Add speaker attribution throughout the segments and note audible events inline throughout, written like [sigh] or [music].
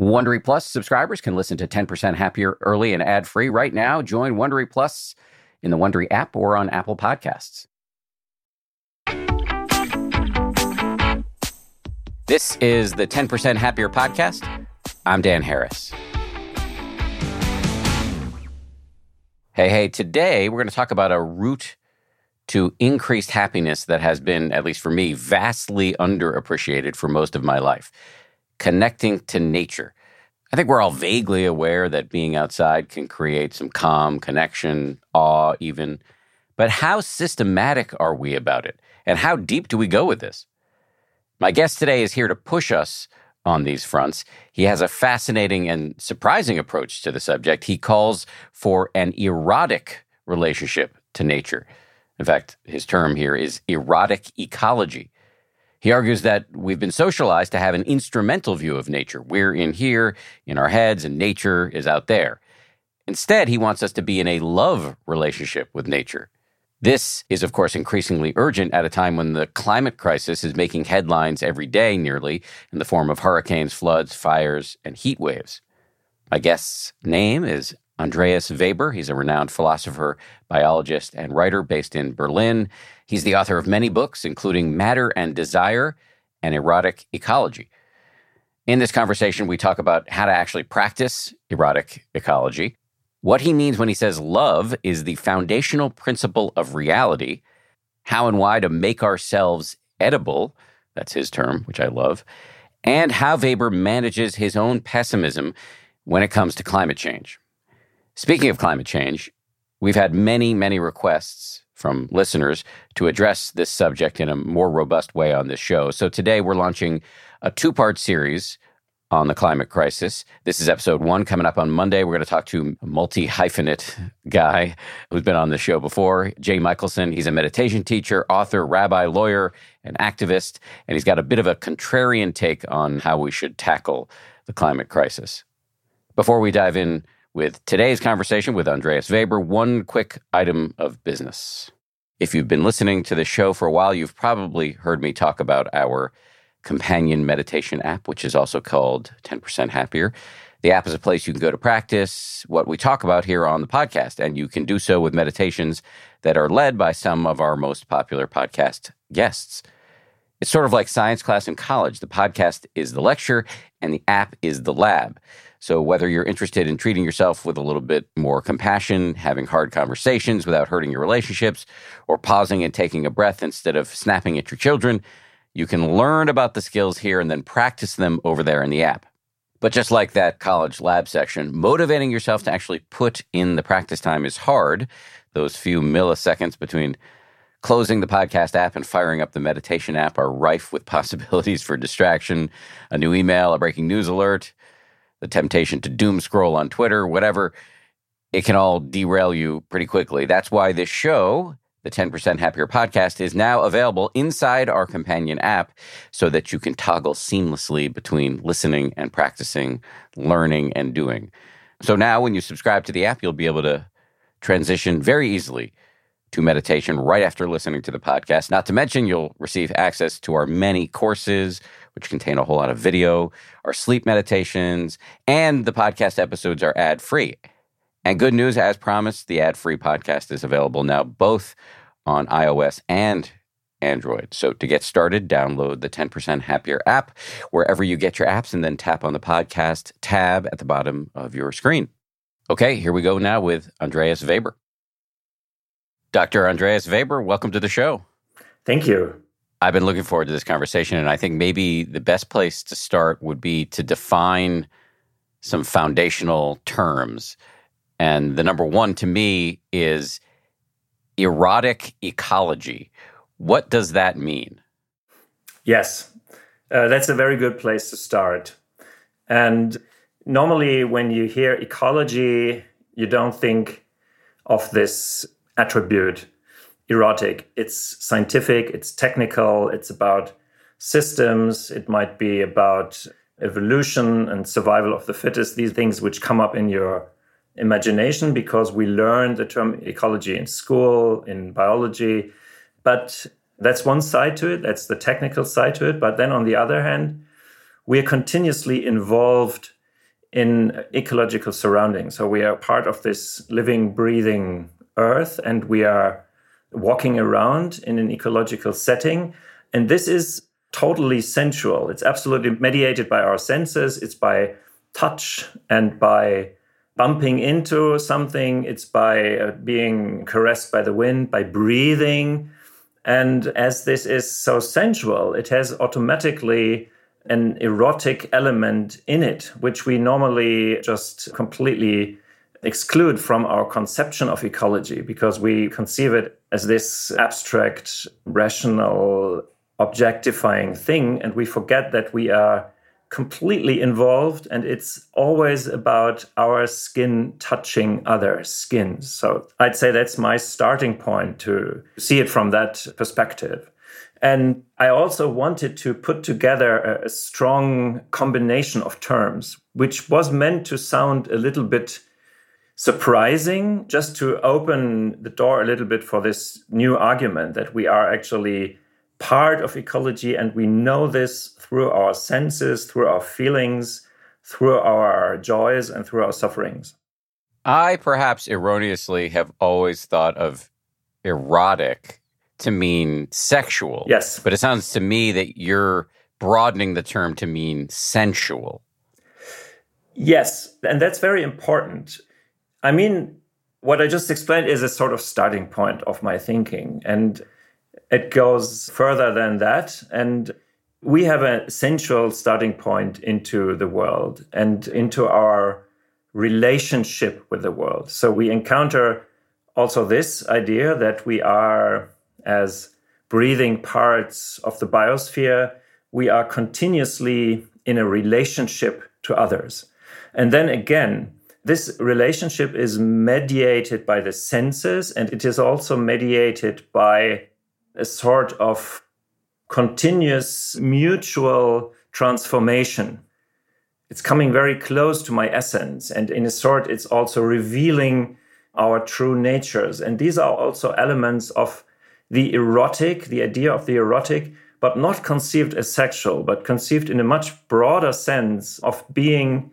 Speaker 1: Wondery Plus subscribers can listen to 10% Happier early and ad free right now. Join Wondery Plus in the Wondery app or on Apple Podcasts. This is the 10% Happier podcast. I'm Dan Harris. Hey, hey, today we're going to talk about a route to increased happiness that has been, at least for me, vastly underappreciated for most of my life connecting to nature. I think we're all vaguely aware that being outside can create some calm, connection, awe, even. But how systematic are we about it? And how deep do we go with this? My guest today is here to push us on these fronts. He has a fascinating and surprising approach to the subject. He calls for an erotic relationship to nature. In fact, his term here is erotic ecology. He argues that we've been socialized to have an instrumental view of nature. We're in here, in our heads, and nature is out there. Instead, he wants us to be in a love relationship with nature. This is, of course, increasingly urgent at a time when the climate crisis is making headlines every day, nearly, in the form of hurricanes, floods, fires, and heat waves. My guest's name is Andreas Weber. He's a renowned philosopher, biologist, and writer based in Berlin. He's the author of many books, including Matter and Desire and Erotic Ecology. In this conversation, we talk about how to actually practice erotic ecology, what he means when he says love is the foundational principle of reality, how and why to make ourselves edible, that's his term, which I love, and how Weber manages his own pessimism when it comes to climate change. Speaking of climate change, we've had many, many requests from listeners to address this subject in a more robust way on this show. So today we're launching a two part series on the climate crisis. This is episode one coming up on Monday. We're going to talk to a multi hyphenate guy who's been on the show before, Jay Michaelson. He's a meditation teacher, author, rabbi, lawyer, and activist. And he's got a bit of a contrarian take on how we should tackle the climate crisis. Before we dive in, with today's conversation with Andreas Weber, one quick item of business. If you've been listening to the show for a while, you've probably heard me talk about our companion meditation app, which is also called 10% Happier. The app is a place you can go to practice what we talk about here on the podcast, and you can do so with meditations that are led by some of our most popular podcast guests. It's sort of like science class in college. The podcast is the lecture, and the app is the lab. So, whether you're interested in treating yourself with a little bit more compassion, having hard conversations without hurting your relationships, or pausing and taking a breath instead of snapping at your children, you can learn about the skills here and then practice them over there in the app. But just like that college lab section, motivating yourself to actually put in the practice time is hard. Those few milliseconds between closing the podcast app and firing up the meditation app are rife with [laughs] possibilities for distraction, a new email, a breaking news alert, the temptation to doom scroll on Twitter, whatever, it can all derail you pretty quickly. That's why this show, the 10% Happier podcast, is now available inside our companion app so that you can toggle seamlessly between listening and practicing, learning and doing. So now when you subscribe to the app, you'll be able to transition very easily to meditation right after listening to the podcast. Not to mention, you'll receive access to our many courses, which contain a whole lot of video, our sleep meditations, and the podcast episodes are ad free. And good news, as promised, the ad free podcast is available now both on iOS and Android. So to get started, download the 10% Happier app wherever you get your apps and then tap on the podcast tab at the bottom of your screen. Okay, here we go now with Andreas Weber. Dr. Andreas Weber, welcome to the show.
Speaker 2: Thank you.
Speaker 1: I've been looking forward to this conversation, and I think maybe the best place to start would be to define some foundational terms. And the number one to me is erotic ecology. What does that mean?
Speaker 2: Yes, uh, that's a very good place to start. And normally, when you hear ecology, you don't think of this attribute erotic. It's scientific, it's technical, it's about systems, it might be about evolution and survival of the fittest, these things which come up in your imagination because we learn the term ecology in school, in biology. But that's one side to it, that's the technical side to it. But then on the other hand, we are continuously involved in ecological surroundings. So we are part of this living, breathing earth and we are walking around in an ecological setting. And this is totally sensual. It's absolutely mediated by our senses, it's by touch and by bumping into something, it's by uh, being caressed by the wind, by breathing. And as this is so sensual, it has automatically an erotic element in it, which we normally just completely exclude from our conception of ecology because we conceive it as this abstract, rational, objectifying thing. And we forget that we are completely involved and it's always about our skin touching other skins. So I'd say that's my starting point to see it from that perspective. And I also wanted to put together a, strong combination of terms, which was meant to sound a little bit surprising, just to open the door a little bit for this new argument that we are actually part of ecology and we know this through our senses, through our feelings, through our joys, and through our sufferings.
Speaker 1: I perhaps erroneously have always thought of erotic to mean sexual.
Speaker 2: Yes.
Speaker 1: But it sounds to me that you're broadening the term to mean sensual.
Speaker 2: Yes. And that's very important. I mean, what I just explained is a sort of starting point of my thinking. And it goes further than that. And we have a sensual starting point into the world and into our relationship with the world. So we encounter also this idea that we are as breathing parts of the biosphere, we are continuously in a relationship to others. And then again, this relationship is mediated by the senses and it is also mediated by a sort of continuous mutual transformation. It's coming very close to my essence. And in a sort, it's also revealing our true natures. And these are also elements of the erotic, the idea of the erotic, but not conceived as sexual, but conceived in a much broader sense of being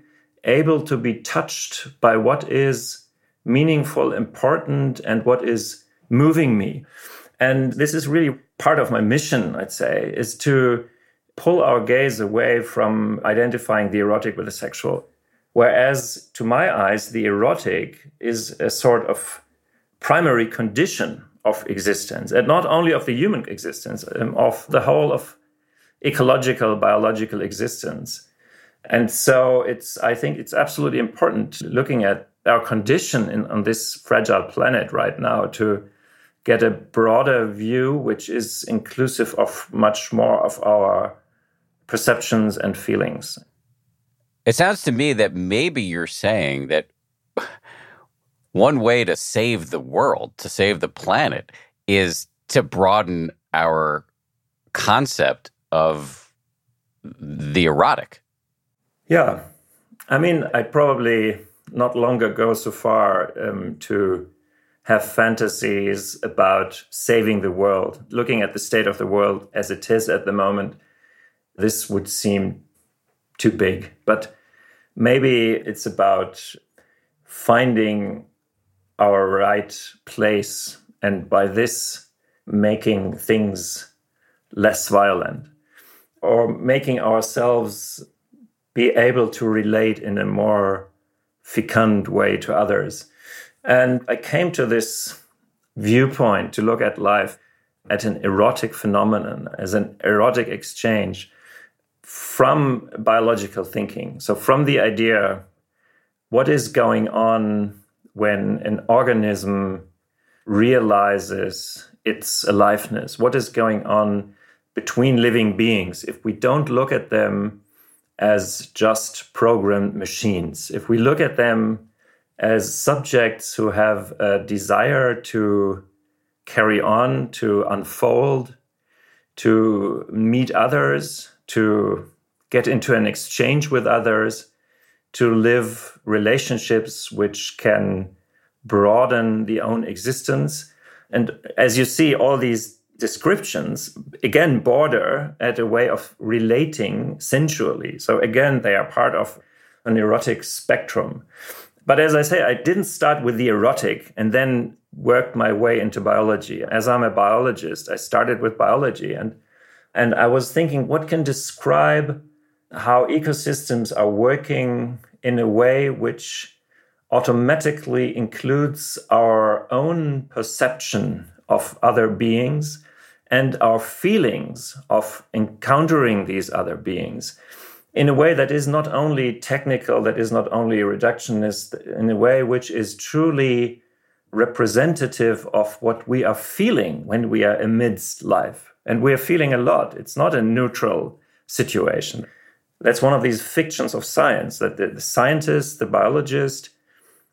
Speaker 2: able to be touched by what is meaningful, important, and what is moving me. And this is really part of my mission, I'd say, is to pull our gaze away from identifying the erotic with the sexual. Whereas to my eyes, the erotic is a sort of primary condition of existence, and not only of the human existence, um, of the whole of ecological, biological existence. And so it's, I think it's absolutely important looking at our condition in, on this fragile planet right now to get a broader view, which is inclusive of much more of our perceptions and feelings.
Speaker 1: It sounds to me that maybe you're saying that [laughs] one way to save the world, to save the planet, is to broaden our concept of the erotic.
Speaker 2: Yeah. I mean, I probably not longer go so far um, to have fantasies about saving the world. Looking at the state of the world as it is at the moment, this would seem too big. But maybe it's about finding our right place, and by this, making things less violent or making ourselves be able to relate in a more fecund way to others. And I came to this viewpoint to look at life at an erotic phenomenon, as an erotic exchange from biological thinking. So, from the idea, what is going on when an organism realizes its aliveness, what is going on between living beings, if we don't look at them as just programmed machines, if we look at them as subjects who have a desire to carry on, to unfold, to meet others, to get into an exchange with others, to live relationships which can broaden the own existence. And as you see, all these descriptions again border at a way of relating sensually. So again, they are part of an erotic spectrum. But as I say, I didn't start with the erotic and then worked my way into biology. As I'm a biologist, I started with biology and and I was thinking what can describe how ecosystems are working in a way which automatically includes our own perception of other beings and our feelings of encountering these other beings in a way that is not only technical, that is not only reductionist, in a way which is truly representative of what we are feeling when we are amidst life. And we are feeling a lot. It's not a neutral situation. That's one of these fictions of science that the, the scientist, the biologist,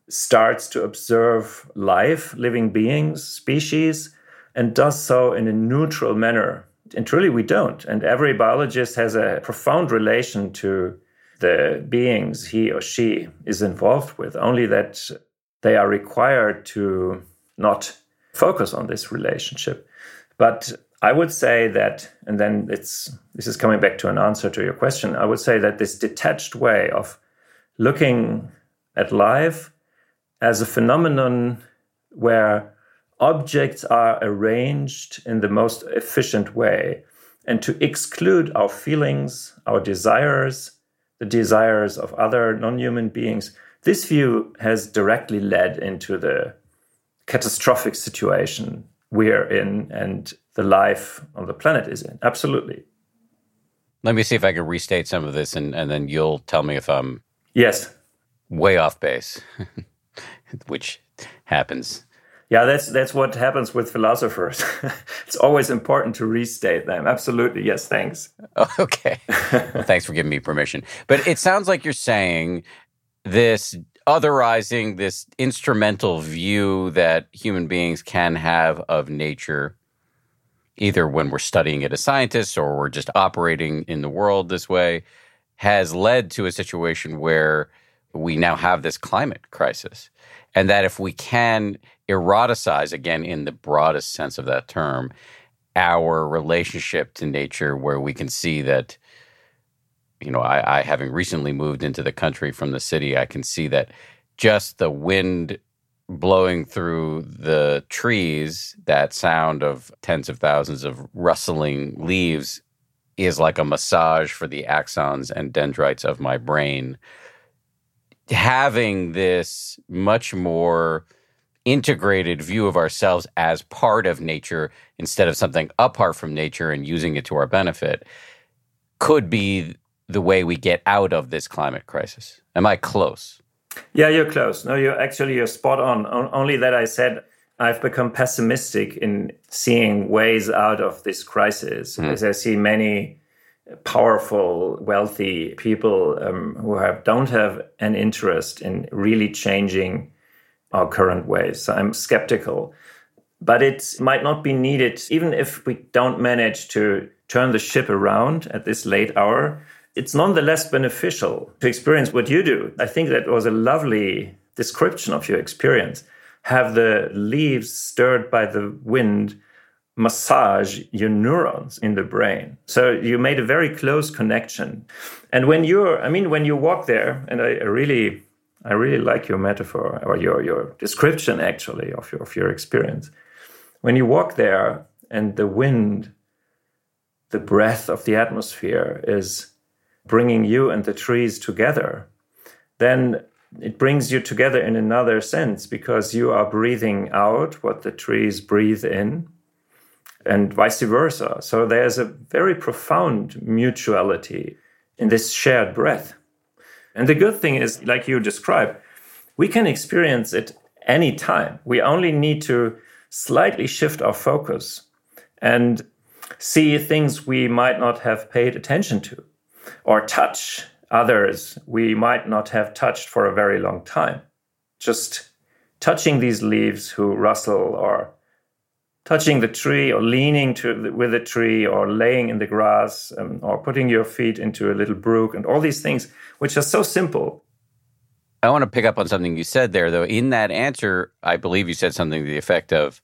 Speaker 2: starts to observe life, living beings, species, and does so in a neutral manner. And truly, we don't. And every biologist has a profound relation to the beings he or she is involved with, only that they are required to not focus on this relationship. But I would say that, and then it's this is coming back to an answer to your question. I would say that this detached way of looking at life as a phenomenon where objects are arranged in the most efficient way and to exclude our feelings, our desires, the desires of other non human beings. This view has directly led into the catastrophic situation we're in and the life on the planet is in. Absolutely.
Speaker 1: Let me see if I can restate some of this and, and then you'll tell me if I'm
Speaker 2: yes
Speaker 1: way off base, [laughs] which happens
Speaker 2: yeah, that's that's what happens with philosophers. [laughs] it's always important to restate them. Absolutely, yes. Thanks. [laughs]
Speaker 1: Okay, well, thanks for giving me permission. But it sounds like you're saying this otherizing, this instrumental view that human beings can have of nature, either when we're studying it as scientists or we're just operating in the world this way, has led to a situation where we now have this climate crisis and that if we can eroticize, again, in the broadest sense of that term, our relationship to nature, where we can see that, you know, I, I having recently moved into the country from the city, I can see that just the wind blowing through the trees, that sound of tens of thousands of rustling leaves is like a massage for the axons and dendrites of my brain. Having this much more integrated view of ourselves as part of nature instead of something apart from nature and using it to our benefit could be the way we get out of this climate crisis. Am I close?
Speaker 2: Yeah, you're close. No, you're actually you're spot on. Only that I said I've become pessimistic in seeing ways out of this crisis, mm. as I see many powerful, wealthy people um, who have don't have an interest in really changing our current ways. So I'm skeptical, but it might not be needed, even if we don't manage to turn the ship around at this late hour. It's nonetheless beneficial to experience what you do. I think that was a lovely description of your experience. Have the leaves stirred by the wind massage your neurons in the brain. So you made a very close connection. And when you're, I mean, when you walk there, and I, really, I really like your metaphor or your your description actually of your of your experience. When you walk there and the wind, the breath of the atmosphere is bringing you and the trees together, then it brings you together in another sense because you are breathing out what the trees breathe in and vice versa. So there's a very profound mutuality in this shared breath. And the good thing is, like you described, we can experience it anytime. We only need to slightly shift our focus and see things we might not have paid attention to or touch others we might not have touched for a very long time. Just touching these leaves who rustle or touching the tree or leaning to the, with the tree or laying in the grass um, or putting your feet into a little brook and all these things which are so simple.
Speaker 1: I want to pick up on something you said there though. In that answer i believe you said something to the effect of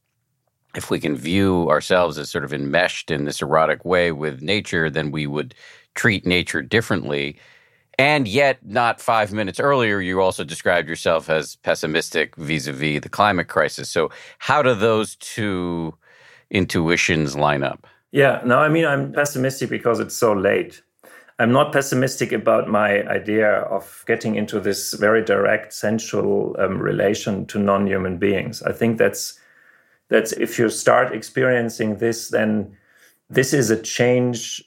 Speaker 1: if we can view ourselves as sort of enmeshed in this erotic way with nature then we would treat nature differently And yet, not five minutes earlier, you also described yourself as pessimistic vis a vis the climate crisis. So, how do those two intuitions line up?
Speaker 2: Yeah, no, I mean, I'm pessimistic because it's so late. I'm not pessimistic about my idea of getting into this very direct, sensual um, relation to non human beings. I think that's, that's if you start experiencing this, then this is a change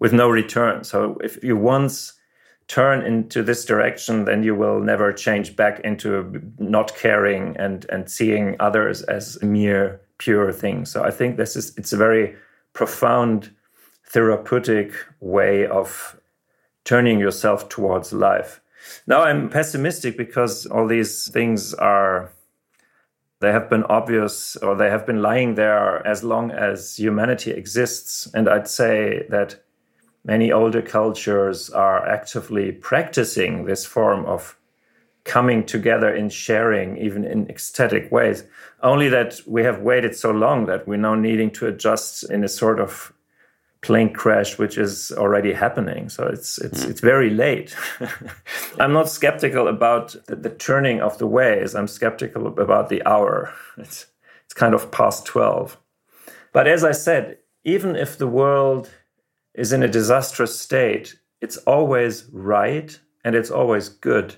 Speaker 2: with no return. So if you once turn into this direction, then you will never change back into not caring and and seeing others as a mere pure things. So I think this is it's a very profound therapeutic way of turning yourself towards life. Now I'm pessimistic because all these things are they have been obvious or they have been lying there as long as humanity exists and I'd say that many older cultures are actively practicing this form of coming together in sharing, even in ecstatic ways. Only that we have waited so long that we're now needing to adjust in a sort of plane crash which is already happening. So it's it's mm. it's very late. [laughs] I'm not skeptical about the, the, turning of the ways. I'm skeptical about the hour. It's it's kind of past 12 but as i said even if the world is in a disastrous state, it's always right and it's always good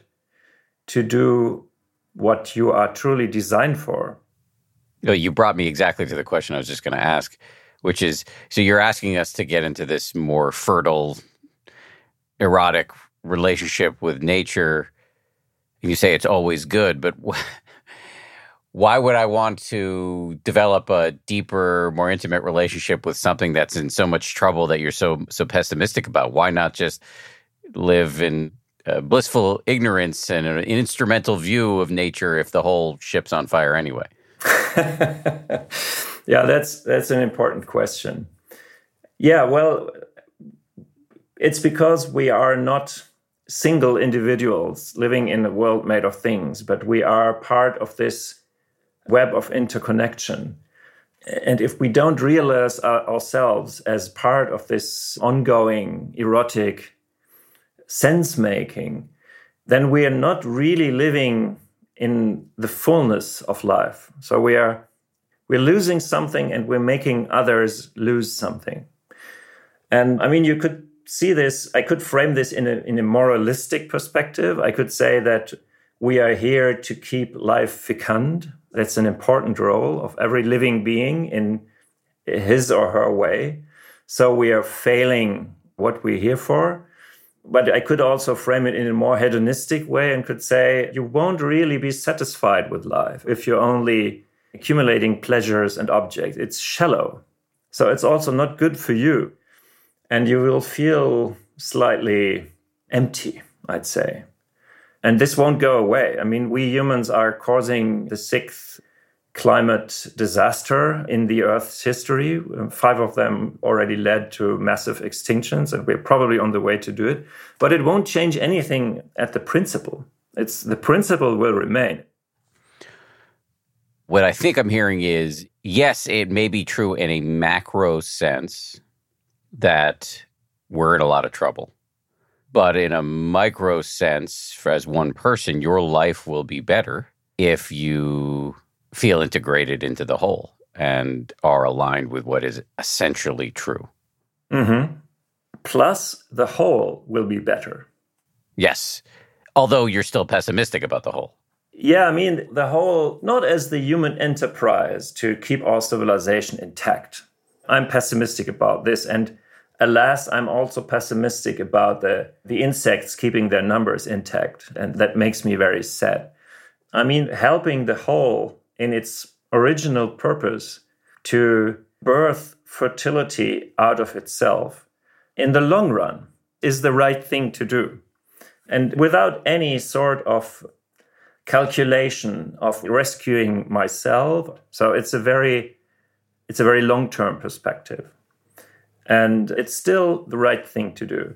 Speaker 2: to do what you are truly designed for.
Speaker 1: You brought me exactly to the question I was just going to ask, which is so you're asking us to get into this more fertile, erotic relationship with nature. You say it's always good, but why would I want to develop a deeper, more intimate relationship with something that's in so much trouble that you're so so pessimistic about? Why not just live in uh, blissful ignorance and an instrumental view of nature if the whole ship's on fire anyway? [laughs]
Speaker 2: yeah, that's that's an important question. Yeah, well, it's because we are not single individuals living in a world made of things, but we are part of this web of interconnection. And if we don't realize ourselves as part of this ongoing erotic sense making, then we are not really living in the fullness of life. So we are we're losing something and we're making others lose something. And I mean, you could see this, I could frame this in a, in a moralistic perspective. I could say that we are here to keep life fecund, that's an important role of every living being in his or her way. So we are failing what we're here for. But I could also frame it in a more hedonistic way and could say you won't really be satisfied with life if you're only accumulating pleasures and objects. It's shallow. So it's also not good for you. And you will feel slightly empty, I'd say. And this won't go away. I mean, we humans are causing the sixth climate disaster in the Earth's history. Five of them already led to massive extinctions, and we're probably on the way to do it. But it won't change anything at the principle. It's the principle will remain.
Speaker 1: What I think I'm hearing is yes, it may be true in a macro sense that we're in a lot of trouble. But in a micro sense, for as one person, your life will be better if you feel integrated into the whole and are aligned with what is essentially true.
Speaker 2: Mm-hmm. Plus, the whole will be better.
Speaker 1: Yes. Although you're still pessimistic about the whole.
Speaker 2: Yeah, I mean, the whole, not as the human enterprise to keep our civilization intact. I'm pessimistic about this. And Alas, I'm also pessimistic about the, the insects keeping their numbers intact, and that makes me very sad. I mean, helping the whole in its original purpose to birth fertility out of itself in the long run is the right thing to do. And without any sort of calculation of rescuing myself, so it's a very it's a very long-term perspective. And it's still the right thing to do.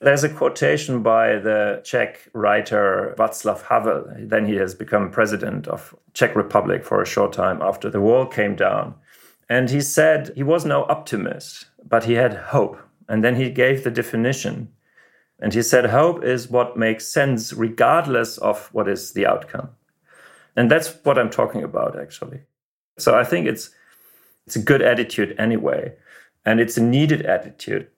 Speaker 2: There's a quotation by the Czech writer Václav Havel. Then he has become president of Czech Republic for a short time after the wall came down. And he said he was no optimist, but he had hope. And then he gave the definition And he said, hope is what makes sense regardless of what is the outcome. And that's what I'm talking about, actually. So I think it's it's a good attitude anyway, and it's a needed attitude.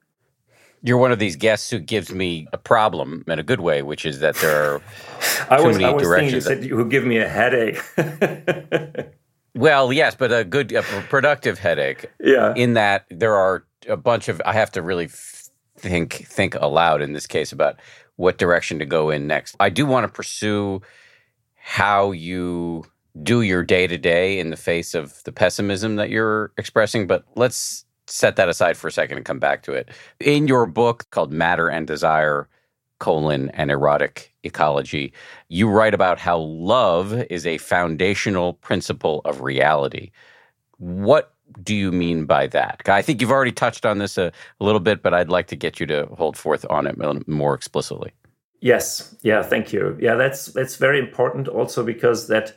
Speaker 1: You're one of these guests who gives me a problem in a good way, which is that there are [laughs]
Speaker 2: I
Speaker 1: too
Speaker 2: was,
Speaker 1: many
Speaker 2: I was thinking you
Speaker 1: directions.
Speaker 2: said you would give me a headache. [laughs]
Speaker 1: well, yes, but a good, a productive headache.
Speaker 2: yeah.
Speaker 1: In that there are a bunch of, I have to really think think aloud in this case about what direction to go in next. I do want to pursue how you do your day to day in the face of the pessimism that you're expressing, but let's set that aside for a second and come back to it. In your book called Matter and Desire, colon and erotic ecology, you write about how love is a foundational principle of reality. What do you mean by that? I think you've already touched on this a, a little bit, but I'd like to get you to hold forth on it more explicitly.
Speaker 2: Yes. Yeah. Thank you. Yeah, that's that's very important also because that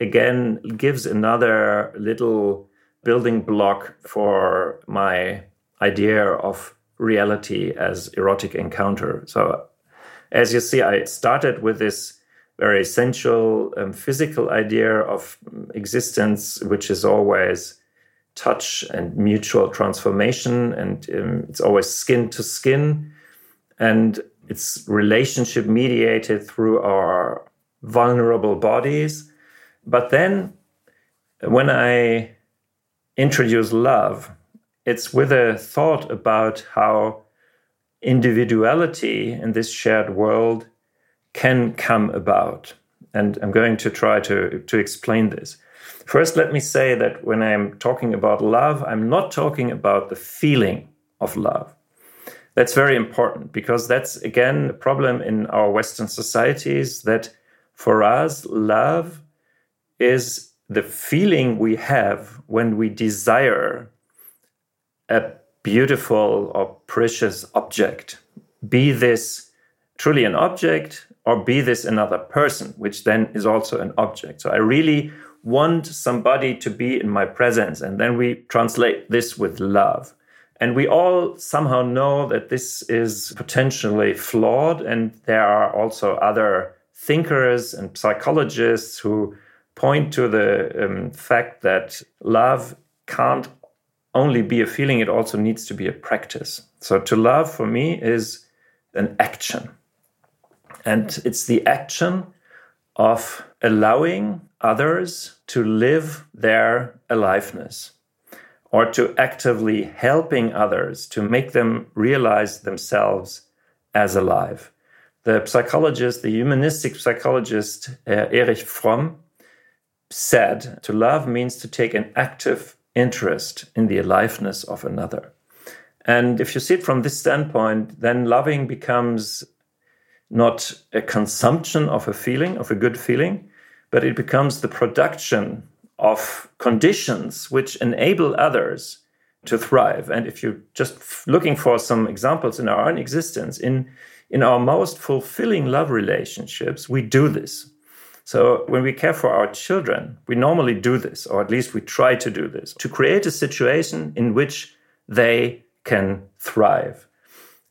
Speaker 2: again gives another little building block for my idea of reality as erotic encounter. So, as you see, I started with this very essential um, physical idea of existence, which is always touch and mutual transformation, and um, it's always skin to skin, and it's relationship mediated through our vulnerable bodies. But then, when I introduce love, it's with a thought about how individuality in this shared world can come about. And I'm going to try to, to explain this. First, let me say that when I'm talking about love, I'm not talking about the feeling of love. That's very important because that's, again, a problem in our Western societies that for us, love is the feeling we have when we desire a beautiful or precious object, be this truly an object or be this another person, which then is also an object. So I really want somebody to be in my presence. And then we translate this with love. And we all somehow know that this is potentially flawed. And there are also other thinkers and psychologists who point to the um, fact that love can't only be a feeling, it also needs to be a practice. So to love for me is an action. And it's the action of allowing others to live their aliveness or to actively helping others to make them realize themselves as alive. The psychologist, the humanistic psychologist uh, Erich Fromm, said to love means to take an active interest in the aliveness of another. And if you see it from this standpoint, then loving becomes not a consumption of a feeling, of a good feeling, but it becomes the production of conditions which enable others to thrive. And if you're just looking for some examples in our own existence, in, in our most fulfilling love relationships, we do this. So when we care for our children, we normally do this, or at least we try to do this, to create a situation in which they can thrive.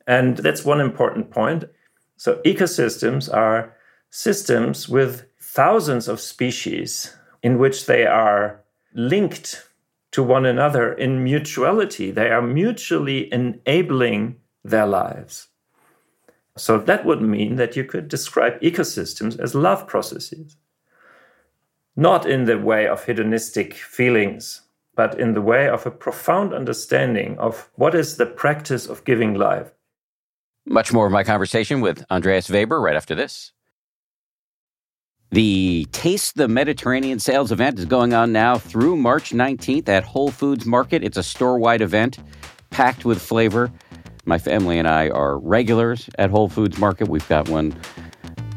Speaker 2: And that's one important point. So ecosystems are systems with thousands of species in which they are linked to one another in mutuality. They are mutually enabling their lives. So that would mean that you could describe ecosystems as love processes. Not in the way of hedonistic feelings, but in the way of a profound understanding of what is the practice of giving life.
Speaker 1: Much more of my conversation with Andreas Weber right after this. The Taste the Mediterranean sales event is going on now through March 19th at Whole Foods Market. It's a store wide event packed with flavor. My family and I are regulars at Whole Foods Market. We've got one,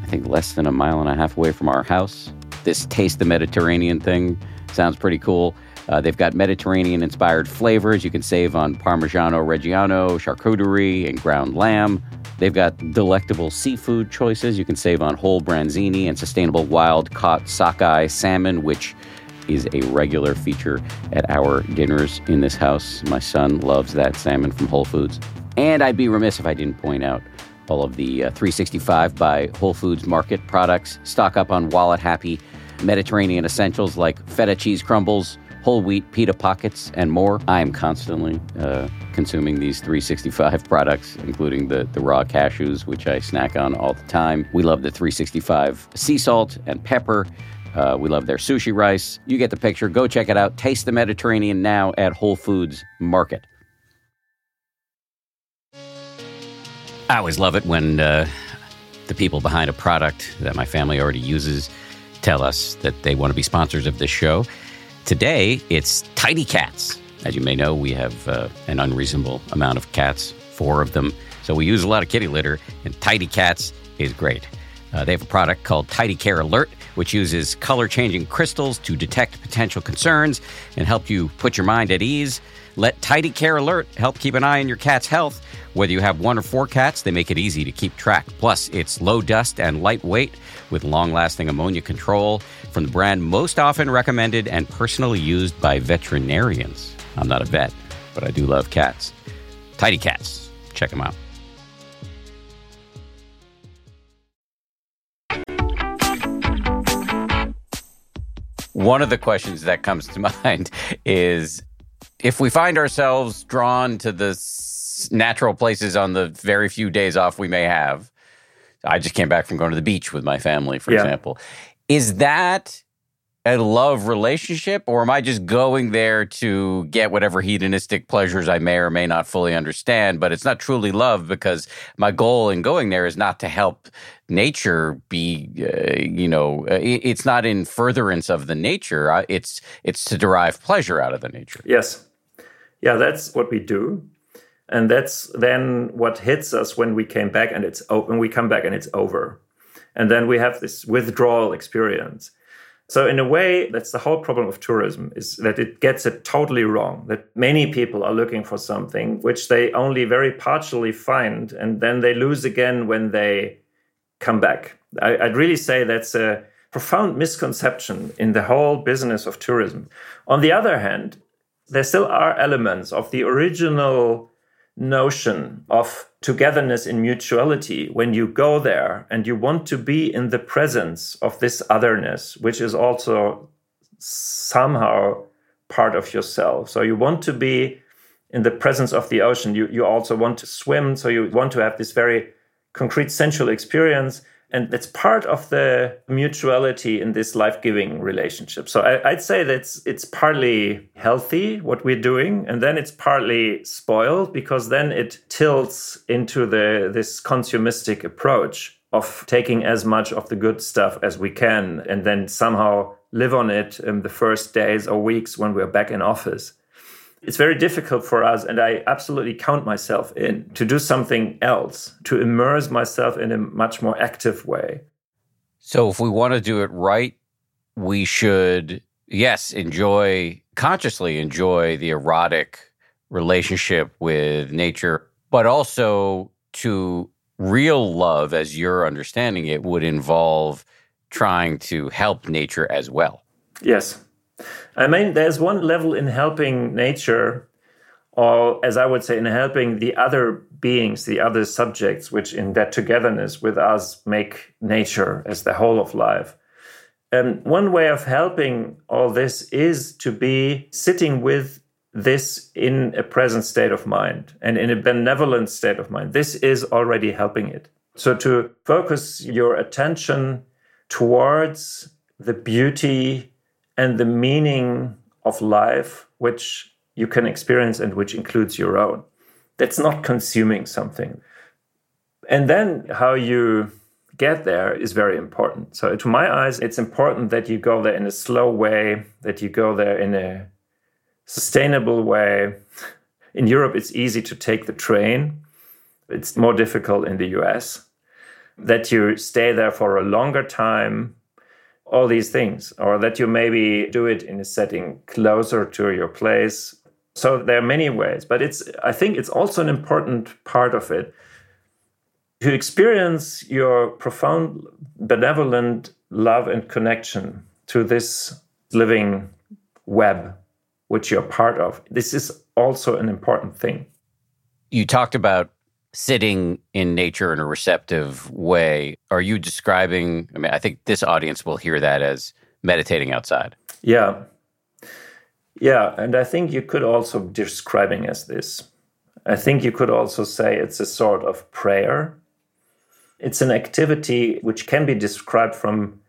Speaker 1: I think, less than a mile and a half away from our house. This Taste the Mediterranean thing sounds pretty cool. Uh, they've got Mediterranean inspired flavors. You can save on Parmigiano Reggiano, charcuterie, and ground lamb. They've got delectable seafood choices. You can save on whole branzini and sustainable wild caught sockeye salmon, which is a regular feature at our dinners in this house. My son loves that salmon from Whole Foods. And I'd be remiss if I didn't point out all of the uh, 365 by Whole Foods Market products. Stock up on wallet happy Mediterranean essentials like feta cheese crumbles, whole wheat pita pockets, and more. I am constantly uh, consuming these 365 [laughs] products, including the, the raw cashews, which I snack on all the time. We love the 365 sea salt and pepper. Uh, we love their sushi rice. You get the picture. Go check it out. Taste the Mediterranean now at Whole Foods Market. I always love it when uh, the people behind a product that my family already uses tell us that they want to be sponsors of this show. Today, it's Tidy Cats. As you may know, we have uh, an unreasonable amount of cats, four of them. So we use a lot of kitty litter, and Tidy Cats is great. Uh, they have a product called Tidy Care Alert, which uses color changing crystals to detect potential concerns and help you put your mind at ease. Let Tidy Care Alert help keep an eye on your cat's health. Whether you have one or four cats, they make it easy to keep track. Plus, it's low dust and lightweight with long lasting ammonia control from the brand most often recommended and personally used by veterinarians. I'm not a vet, but I do love cats. Tidy Cats. Check them out. One of the questions that comes to [laughs] mind is if we find ourselves drawn to the natural places on the very few days off we may have, I just came back from going to the beach with my family, for yeah. example. Is that a love relationship, or am I just going there to get whatever hedonistic pleasures I may or may not fully understand? But it's not truly love because my goal in going there is not to help nature be, uh, you know, uh, it's not in furtherance of the nature. It's it's to derive pleasure out of the nature.
Speaker 2: Yes, yeah, that's what we do. And that's then what hits us when we came back and it's open, we come back and it's over. And then we have this withdrawal experience. So in a way, that's the whole problem of tourism is that it gets it totally wrong. That many people are looking for something which they only very partially find, and then they lose again when they come back. I, would really say that's a profound misconception in the whole business of tourism. On the other hand, there still are elements of the original notion of togetherness in mutuality when you go there and you want to be in the presence of this otherness, which is also somehow part of yourself. So you want to be in the presence of the ocean. You, you also want to swim. So you want to have this very concrete sensual experience and that's part of the mutuality in this life-giving relationship. So I, would say that it's partly healthy what we're doing and then it's partly spoiled because then it tilts into the this consumistic approach of taking as much of the good stuff as we can and then somehow live on it in the first days or weeks when we're back in office it's very difficult for us, and I absolutely count myself in to do something else, to immerse myself in a much more active way.
Speaker 1: So, if we want to do it right, we should, yes, enjoy, consciously enjoy the erotic relationship with nature, but also to real love, as you're understanding it, would involve trying to help nature as well.
Speaker 2: Yes, I mean, there's one level in helping nature, or as I would say, in helping the other beings, the other subjects, which in that togetherness with us make nature as the whole of life. And one way of helping all this is to be sitting with this in a present state of mind and in a benevolent state of mind. This is already helping it. So to focus your attention towards the beauty and the meaning of life which you can experience and which includes your own. That's not consuming something. And then how you get there is very important. So, to my eyes, it's important that you go there in a slow way, that you go there in a sustainable way. In Europe, it's easy to take the train, it's more difficult in the US. That you stay there for a longer time, all these things, or that you maybe do it in a setting closer to your place. So there are many ways, but it's I think it's also an important part of it to experience your profound benevolent love and connection to this living web which you're part of. This is also an important thing.
Speaker 1: You talked about sitting in nature in a receptive way, are you describing? I mean, I think this audience will hear that as meditating outside.
Speaker 2: Yeah. Yeah. And I think you could also describing as this. I think you could also say it's a sort of prayer. It's an activity which can be described from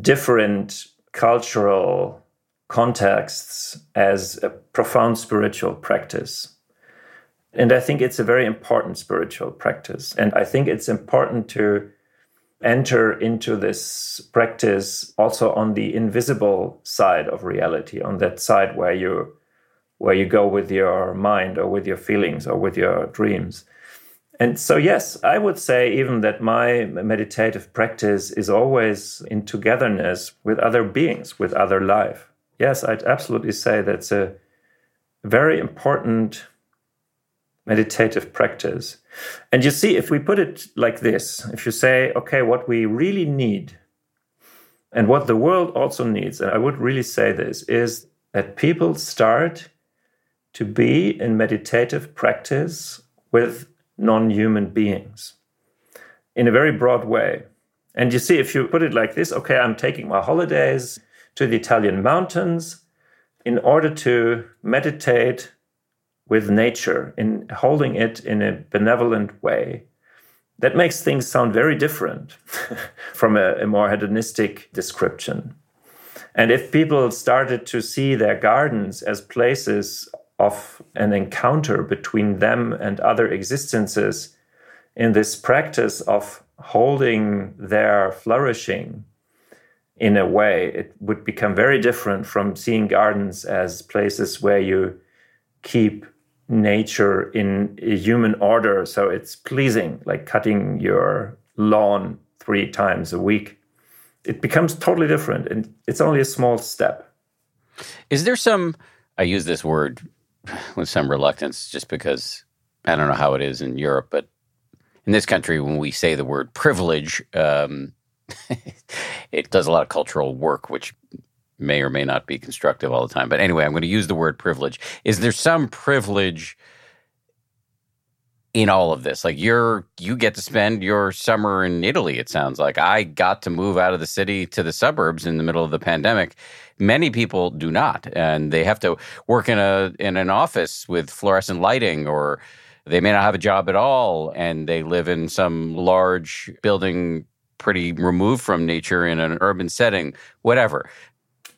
Speaker 2: different cultural contexts as a profound spiritual practice. And I think it's a very important spiritual practice. And I think it's important to enter into this practice also on the invisible side of reality, on that side where you where you go with your mind or with your feelings or with your dreams. And so, yes, I would say even that my meditative practice is always in togetherness with other beings, with other life. Yes, I'd absolutely say that's a very important meditative practice. And you see, if we put it like this, if you say, okay, what we really need and what the world also needs, and I would really say this, is that people start to be in meditative practice with non human beings in a very broad way. And you see, if you put it like this, okay, I'm taking my holidays to the Italian mountains in order to meditate with nature, in holding it in a benevolent way. That makes things sound very different [laughs] from a, a more hedonistic description. And if people started to see their gardens as places of an encounter between them and other existences in this practice of holding their flourishing in a way, it would become very different from seeing gardens as places where you keep nature in a human order so it's pleasing like cutting your lawn three times a week. It becomes totally different and it's only a small step.
Speaker 1: Is there some i use this word with some reluctance just because i don't know how it is in europe but in this country when we say the word privilege um, [laughs] it does a lot of cultural work which may or may not be constructive all the time. But anyway, I'm going to use the word privilege. Is there some privilege in all of this? Like you're you get to spend your summer in Italy, it sounds like. I got to move out of the city to the suburbs in the middle of the pandemic. Many people do not, and they have to work in a in an office with fluorescent lighting or they may not have a job at all and they live in some large building pretty removed from nature in an urban setting, whatever.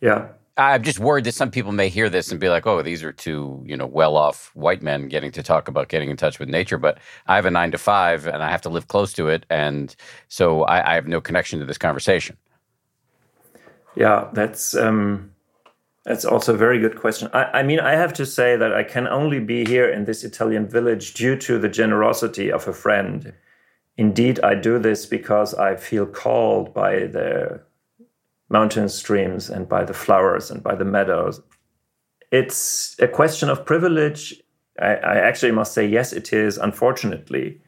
Speaker 2: Yeah.
Speaker 1: I'm just worried that some people may hear this and be like, "Oh, these are two, you know, well-off white men getting to talk about getting in touch with nature." But I have a nine to five, and I have to live close to it, and so I, I have no connection to this conversation.
Speaker 2: Yeah, that's um, that's also a very good question. I, I mean, I have to say that I can only be here in this Italian village due to the generosity of a friend. Indeed, I do this because I feel called by the mountain streams and by the flowers and by the meadows. It's a question of privilege. I, I, actually must say, yes, it is, unfortunately.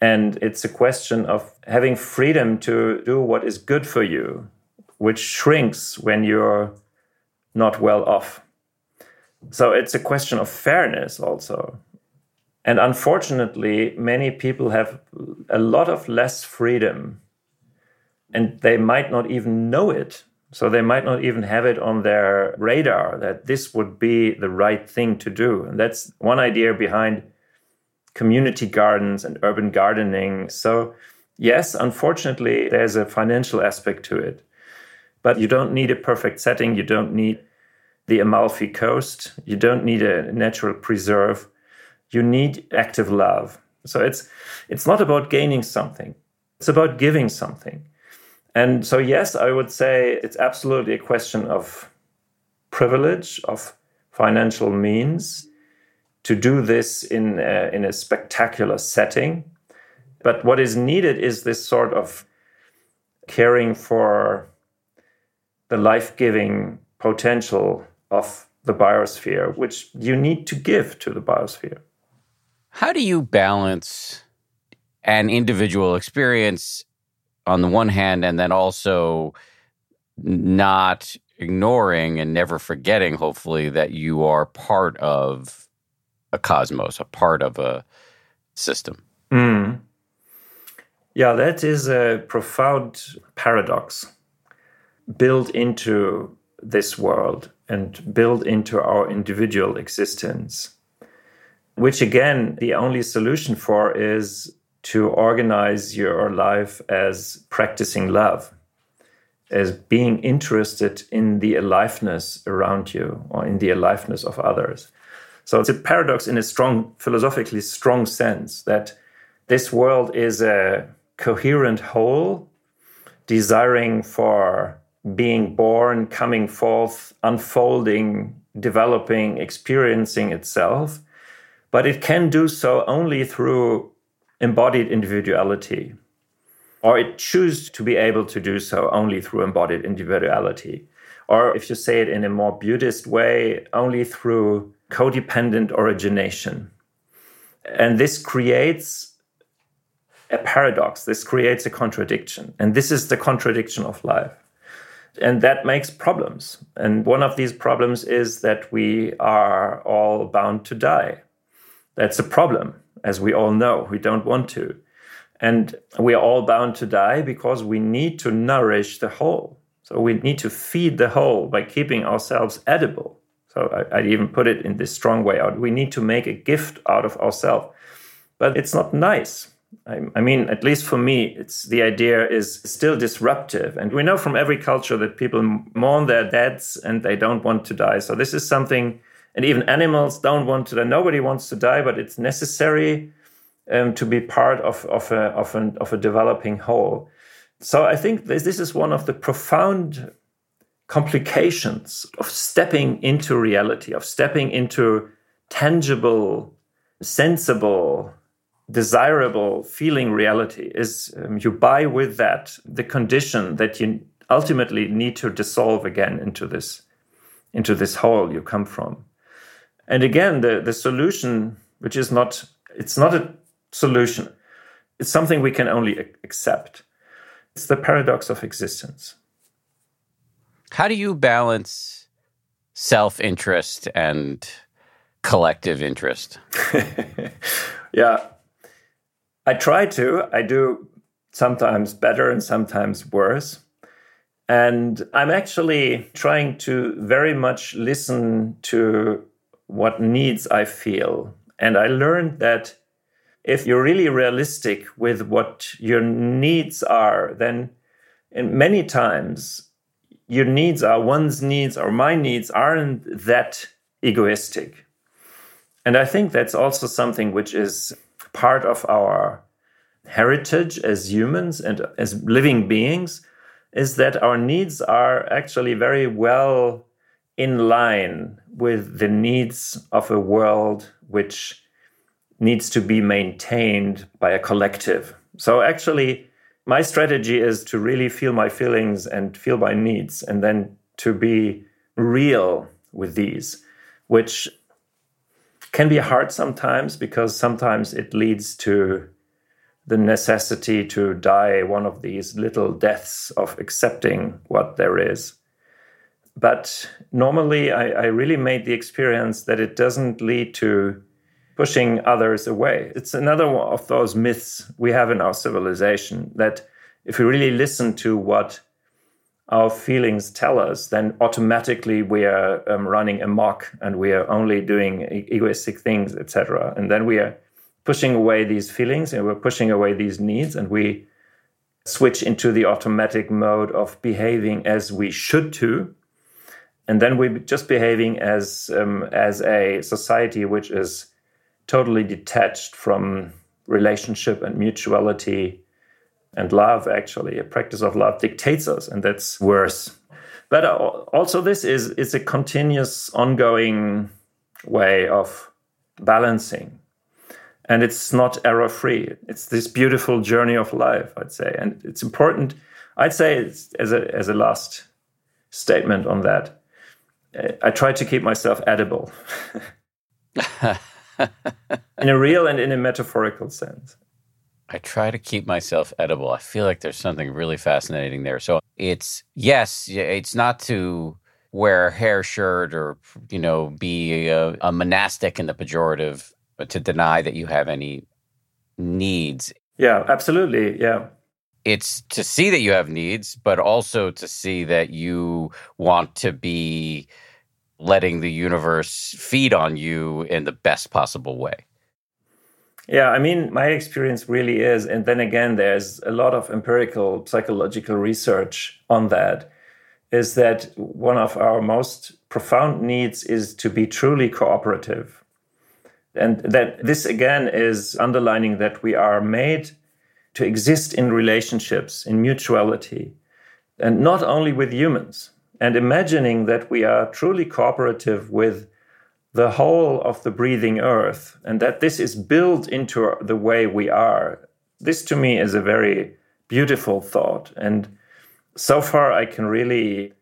Speaker 2: And it's a question of having freedom to do what is good for you, which shrinks when you're not well off. So it's a question of fairness also. And unfortunately, many people have a lot of less freedom and they might not even know it. So they might not even have it on their radar that this would be the right thing to do. And that's one idea behind community gardens and urban gardening. So, yes, unfortunately, there's a financial aspect to it. But you don't need a perfect setting. You don't need the Amalfi Coast. You don't need a natural preserve. You need active love. So it's it's not about gaining something. It's about giving something. And so, yes, I would say it's absolutely a question of privilege, of financial means to do this in a, in a spectacular setting. But what is needed is this sort of caring for the life giving potential of the biosphere, which you need to give to the biosphere.
Speaker 1: How do you balance an individual experience on the one hand, and then also not ignoring and never forgetting, hopefully, that you are part of a cosmos, a part of a system.
Speaker 2: Mm. Yeah, that is a profound paradox built into this world and built into our individual existence, which again, the only solution for is to organize your life as practicing love, as being interested in the aliveness around you or in the aliveness of others. So it's a paradox in a strong, philosophically strong sense that this world is a coherent whole, desiring for being born, coming forth, unfolding, developing, experiencing itself. But it can do so only through embodied individuality, or it chooses to be able to do so only through embodied individuality. Or if you say it in a more Buddhist way, only through codependent origination. And this creates a paradox, this creates a contradiction. And this is the contradiction of life. And that makes problems. And one of these problems is that we are all bound to die. That's a problem, as we all know. We don't want to. And we are all bound to die because we need to nourish the whole. So we need to feed the whole by keeping ourselves edible. So I, I even put it in this strong way out. We need to make a gift out of ourselves. But it's not nice I, I, mean, at least for me, it's the idea is still disruptive, and we know from every culture that people mourn their deaths and they don't want to die. So this is something, and even animals don't want to die. Nobody wants to die, but it's necessary um, to be part of of a of, an, of a developing whole. So I think this, this is one of the profound complications of stepping into reality, of stepping into tangible, sensible desirable feeling reality is um, you buy with that the condition that you ultimately need to dissolve again into this into this hole you come from and again the the solution which is not it's not a solution. It's something we can only accept. It's the paradox of existence.
Speaker 1: How do you balance self-interest and collective interest? [laughs]
Speaker 2: Yeah. I try to. I do sometimes better and sometimes worse. And I'm actually trying to very much listen to what needs I feel. And I learned that if you're really realistic with what your needs are, then many times your needs are one's needs or my needs aren't that egoistic. And I think that's also something which is part of our heritage as humans and as living beings is that our needs are actually very well in line with the needs of a world which needs to be maintained by a collective. So, actually, my strategy is to really feel my feelings and feel my needs, and then to be real with these, which can be hard sometimes because sometimes it leads to the necessity to die one of these little deaths of accepting what there is. But normally, I, I, really made the experience that it doesn't lead to pushing others away. It's another of those myths we have in our civilization that if we really listen to what our feelings tell us, then automatically we are um, running amok and we are only doing egoistic things, etc. And then we are pushing away these feelings and we're pushing away these needs and we switch into the automatic mode of behaving as we should to and then we're just behaving as um, as a society which is totally detached from relationship and mutuality and love actually a practice of love dictates us and that's worse but also this is is a continuous ongoing way of balancing and it's not error free. It's this beautiful journey of life, I'd say, and it's important. I'd say as a as a last statement on that, I try to keep myself edible, [laughs] in a real and in a metaphorical sense.
Speaker 1: I try to keep myself edible. I feel like there's something really fascinating there. So it's yes, it's not to wear a hair shirt or you know be a, a monastic in the pejorative to deny that you have any needs.
Speaker 2: Yeah, absolutely. Yeah.
Speaker 1: It's to see that you have needs, but also to see that you want to be letting the universe feed on you in the best possible way.
Speaker 2: Yeah, I mean, my experience really is, and then again, there's a lot of empirical psychological research on that, is that one of our most profound needs is to be truly cooperative. And that this again is underlining that we are made to exist in relationships, in mutuality, and not only with humans. And imagining that we are truly cooperative with the whole of the breathing earth and that this is built into the way we are. This to me is a very beautiful thought. And so far, I can really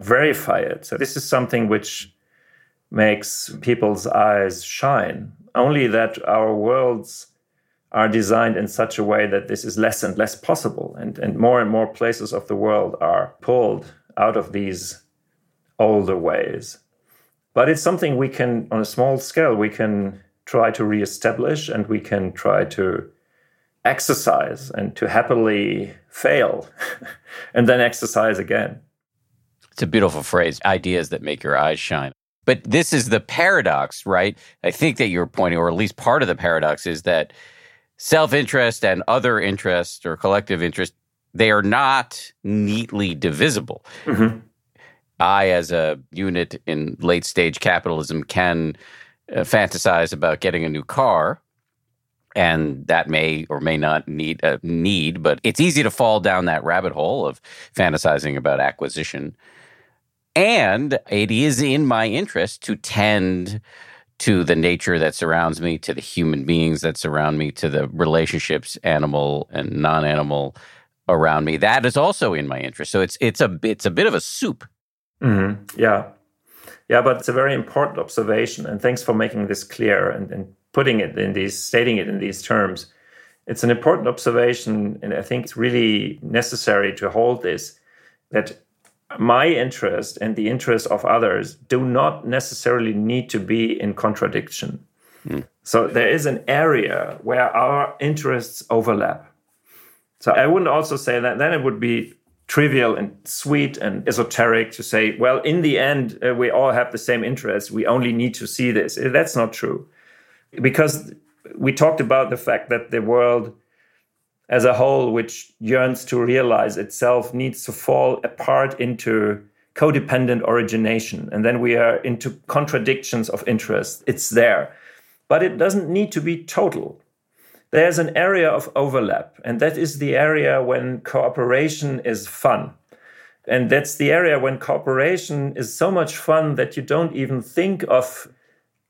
Speaker 2: verify it. So, this is something which makes people's eyes shine. Only that our worlds are designed in such a way that this is less and less possible. And, and more and more places of the world are pulled out of these older ways. But it's something we can, on a small scale, we can try to reestablish and we can try to exercise and to happily fail [laughs] and then exercise again.
Speaker 1: It's a beautiful phrase ideas that make your eyes shine. But this is the paradox, right? I think that you're pointing, or at least part of the paradox, is that self interest and other interest or collective interest, they are not neatly divisible. Mm-hmm. I, as a unit in late stage capitalism, can uh, fantasize about getting a new car, and that may or may not need a uh, need, but it's easy to fall down that rabbit hole of fantasizing about acquisition. And it is in my interest to tend to the nature that surrounds me, to the human beings that surround me, to the relationships, animal and non-animal around me. That is also in my interest. So it's it's a it's a bit of a soup
Speaker 2: Mm-hmm. Yeah. Yeah, but it's a very important observation. And thanks for making this clear and, and putting it in these, stating it in these terms. It's an important observation. And I think it's really necessary to hold this that my interest and the interest of others do not necessarily need to be in contradiction. Mm. So there is an area where our interests overlap. So I wouldn't also say that then it would be trivial and sweet and esoteric to say, well, in the end, uh, we all have the same interests. We only need to see this. That's not true. Because we talked about the fact that the world as a whole, which yearns to realize itself, needs to fall apart into codependent origination. And then we are into contradictions of interest. It's there. But it doesn't need to be total there's an area of overlap, and that is the area when cooperation is fun. And that's the area when cooperation is so much fun that you don't even think of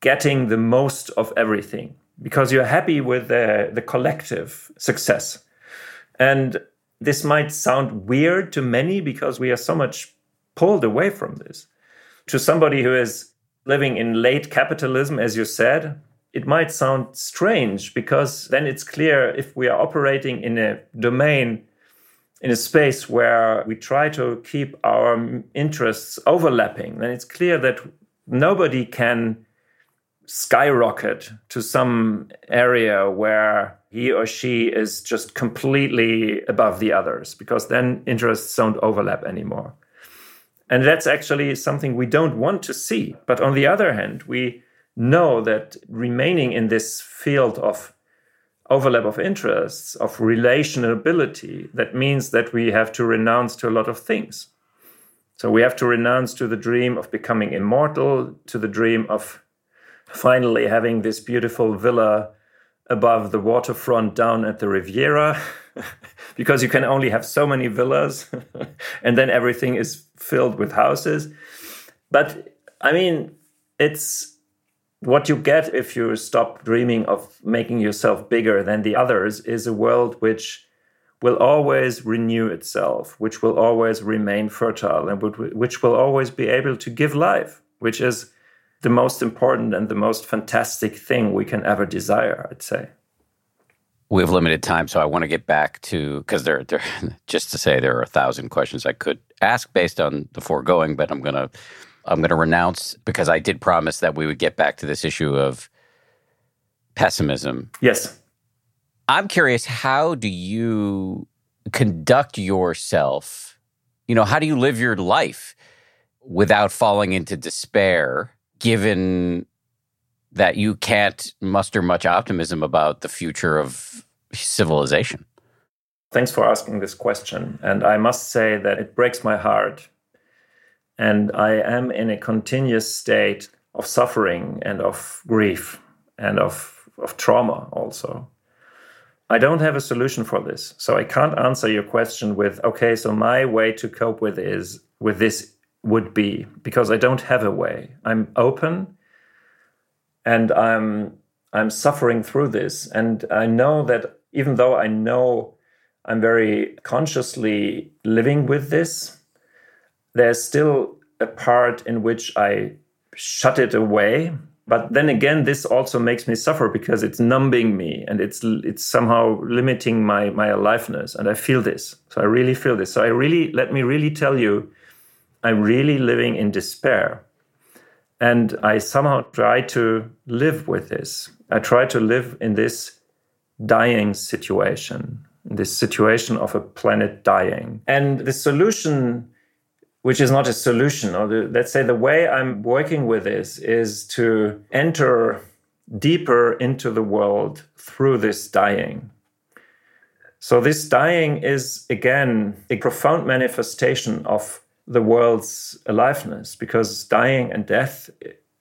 Speaker 2: getting the most of everything because you're happy with the, the collective success. And this might sound weird to many because we are so much pulled away from this. To somebody who is living in late capitalism, as you said, it might sound strange because then it's clear if we are operating in a domain, in a space where we try to keep our interests overlapping, then it's clear that nobody can skyrocket to some area where he or she is just completely above the others because then interests don't overlap anymore. And that's actually something we don't want to see. But on the other hand, we know that remaining in this field of overlap of interests, of relationability, that means that we have to renounce to a lot of things. So we have to renounce to the dream of becoming immortal, to the dream of finally having this beautiful villa above the waterfront down at the Riviera, [laughs] because you can only have so many villas, [laughs] and then everything is filled with houses. But I mean, it's what you get if you stop dreaming of making yourself bigger than the others is a world which will always renew itself, which will always remain fertile, and which will always be able to give life, which is the most important and the most fantastic thing we can ever desire, I'd say.
Speaker 1: We have limited time, so I want to get back to because there, there, [laughs] just to say there are a thousand questions I could ask based on the foregoing, but I'm to I'm going to renounce because I did promise that we would get back to this issue of pessimism.
Speaker 2: Yes.
Speaker 1: I'm curious, how do you conduct yourself? You know, how do you live your life without falling into despair, given that you can't muster much optimism about the future of civilization?
Speaker 2: Thanks for asking this question. And I must say that it breaks my heart. And I am in a continuous state of suffering and of grief and of, of trauma also. I don't have a solution for this. So I can't answer your question with, okay, so my way to cope with is with this would be because I don't have a way. I'm open and I'm I'm suffering through this. And I know that even though I know I'm very consciously living with this, there's still a part in which I shut it away. But then again, this also makes me suffer because it's numbing me and it's it's somehow limiting my my aliveness. And I feel this. So I really feel this. So I really let me really tell you, I'm really living in despair. And I somehow try to live with this. I try to live in this dying situation, this situation of a planet dying. And the solution, which is not a solution, or the, let's say the way I'm working with this is to enter deeper into the world through this dying. So, this dying is again a profound manifestation of the world's aliveness because dying and death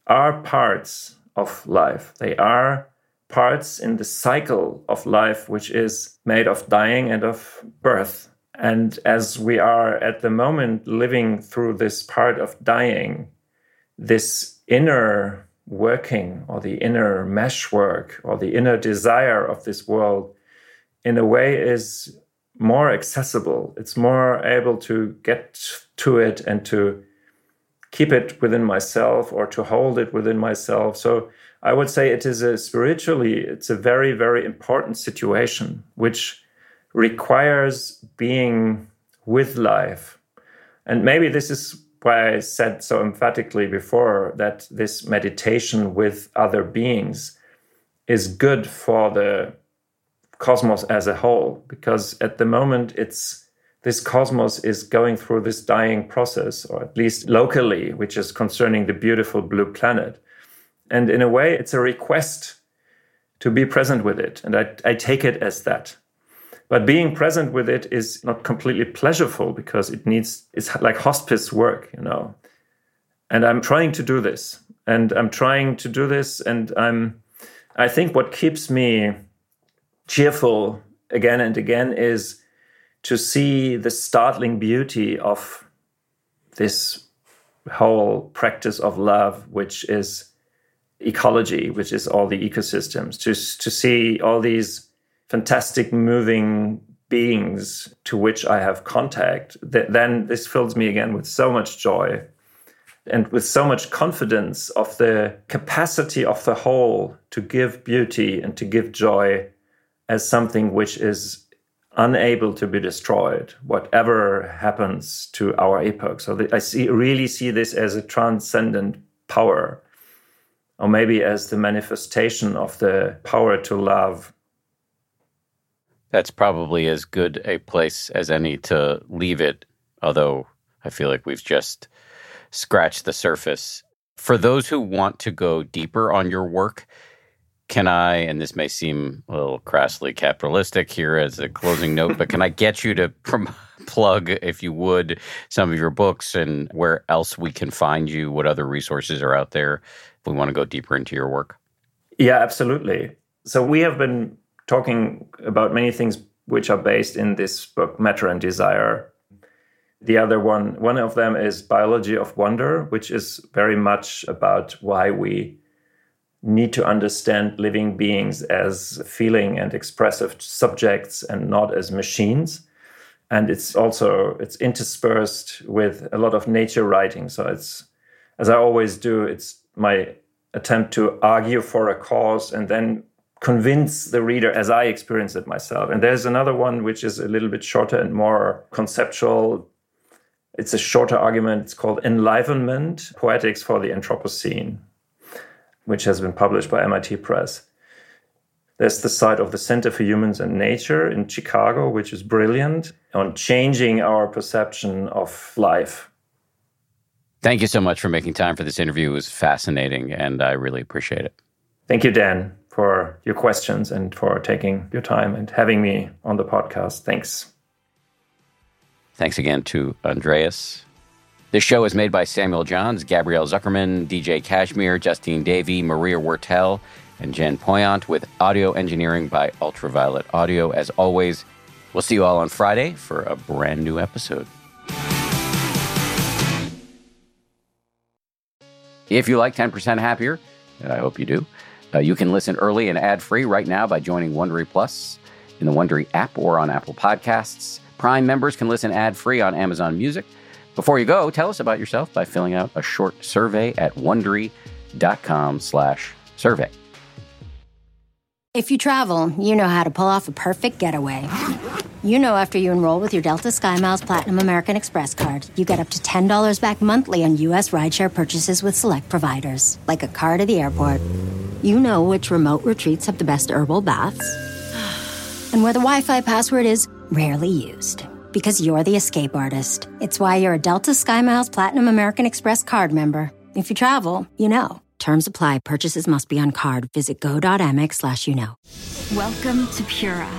Speaker 2: are parts of life. They are parts in the cycle of life, which is made of dying and of birth. And as we are at the moment living through this part of dying, this inner working or the inner meshwork or the inner desire of this world, in a way, is more accessible. It's more able to get to it and to keep it within myself or to hold it within myself. So I would say it is a spiritually, it's a very, very important situation which requires being with life. And maybe this is why I said so emphatically before that this meditation with other beings is good for the cosmos as a whole because at the moment it's this cosmos is going through this dying process or at least locally which is concerning the beautiful blue planet. And in a way it's a request to be present with it and i, I take it as that. But being present with it is not completely pleasurable because it needs it's like hospice work you know. And i'm trying to do this and i'm trying to do this and i'm i think what keeps me cheerful again and again is to see the startling beauty of this whole practice of love, which is ecology, which is all the ecosystems, to, to see all these fantastic moving beings to which I have contact, then this fills me again with so much joy and with so much confidence of the capacity of the whole to give beauty and to give joy as something which is unable to be destroyed, whatever happens to our epoch. So I see, really see this as a transcendent power, or maybe as the manifestation of the power to love.
Speaker 1: That's probably as good a place as any to leave it, although I feel like we've just scratched the surface. For those who want to go deeper on your work, can I, and this may seem a little crassly capitalistic here as a closing note, but can I get you to [laughs] prom- plug, if you would, some of your books and where else we can find you, what other resources are out there if we want to go deeper into your work?
Speaker 2: Yeah, absolutely. So we have been talking about many things which are based in this book, Matter and Desire. The other one, one of them is Biology of Wonder, which is very much about why we need to understand living beings as feeling and expressive subjects and not as machines. And it's also it's interspersed with a lot of nature writing. So it's as i always do it's my attempt to argue for a cause and then convince the reader as i experience it myself. And there's another one which is a little bit shorter and more conceptual. It's a shorter argument. It's called enlivenment poetics for the anthropocene which has been published by MIT Press. There's the site of the Center for Humans and Nature in Chicago, which is brilliant on changing our perception of life.
Speaker 1: Thank you so much for making time for this interview. It was fascinating, and I really appreciate it.
Speaker 2: Thank you, Dan, for your questions and for taking your time and having me on the podcast. Thanks.
Speaker 1: Thanks again to Andreas. This show is made by Samuel Johns, Gabrielle Zuckerman, DJ Kashmir, Justine Davie, Maria Wartel, and Jen Poyant, with audio engineering by Ultraviolet Audio. As always, we'll see you all on Friday for a brand new episode. If you like 10% Happier, and I hope you do, uh, you can listen early and ad free right now by joining Wondery Plus in the Wondery app or on Apple Podcasts. Prime members can listen ad free on Amazon Music. Before you go, tell us about yourself by filling out a short survey at wondery.com/survey.
Speaker 3: If you travel, you know how to pull off a perfect getaway. You know after you enroll with your Delta SkyMiles Platinum American Express card, you get up to $10 back monthly on U.S. rideshare purchases with select providers, like a car to the airport. You know which remote retreats have the best herbal baths, and where the Wi Fi password is rarely used. Because you're the escape artist. It's why you're a Delta SkyMiles Platinum American Express card member. If you travel, you know. Terms apply. Purchases must be on card. Visit go.amex slash you know.
Speaker 4: Welcome to Pura,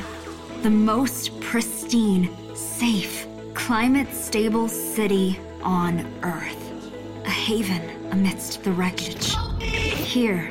Speaker 4: the most pristine, safe, climate stable city on Earth. A haven amidst the wreckage. Here,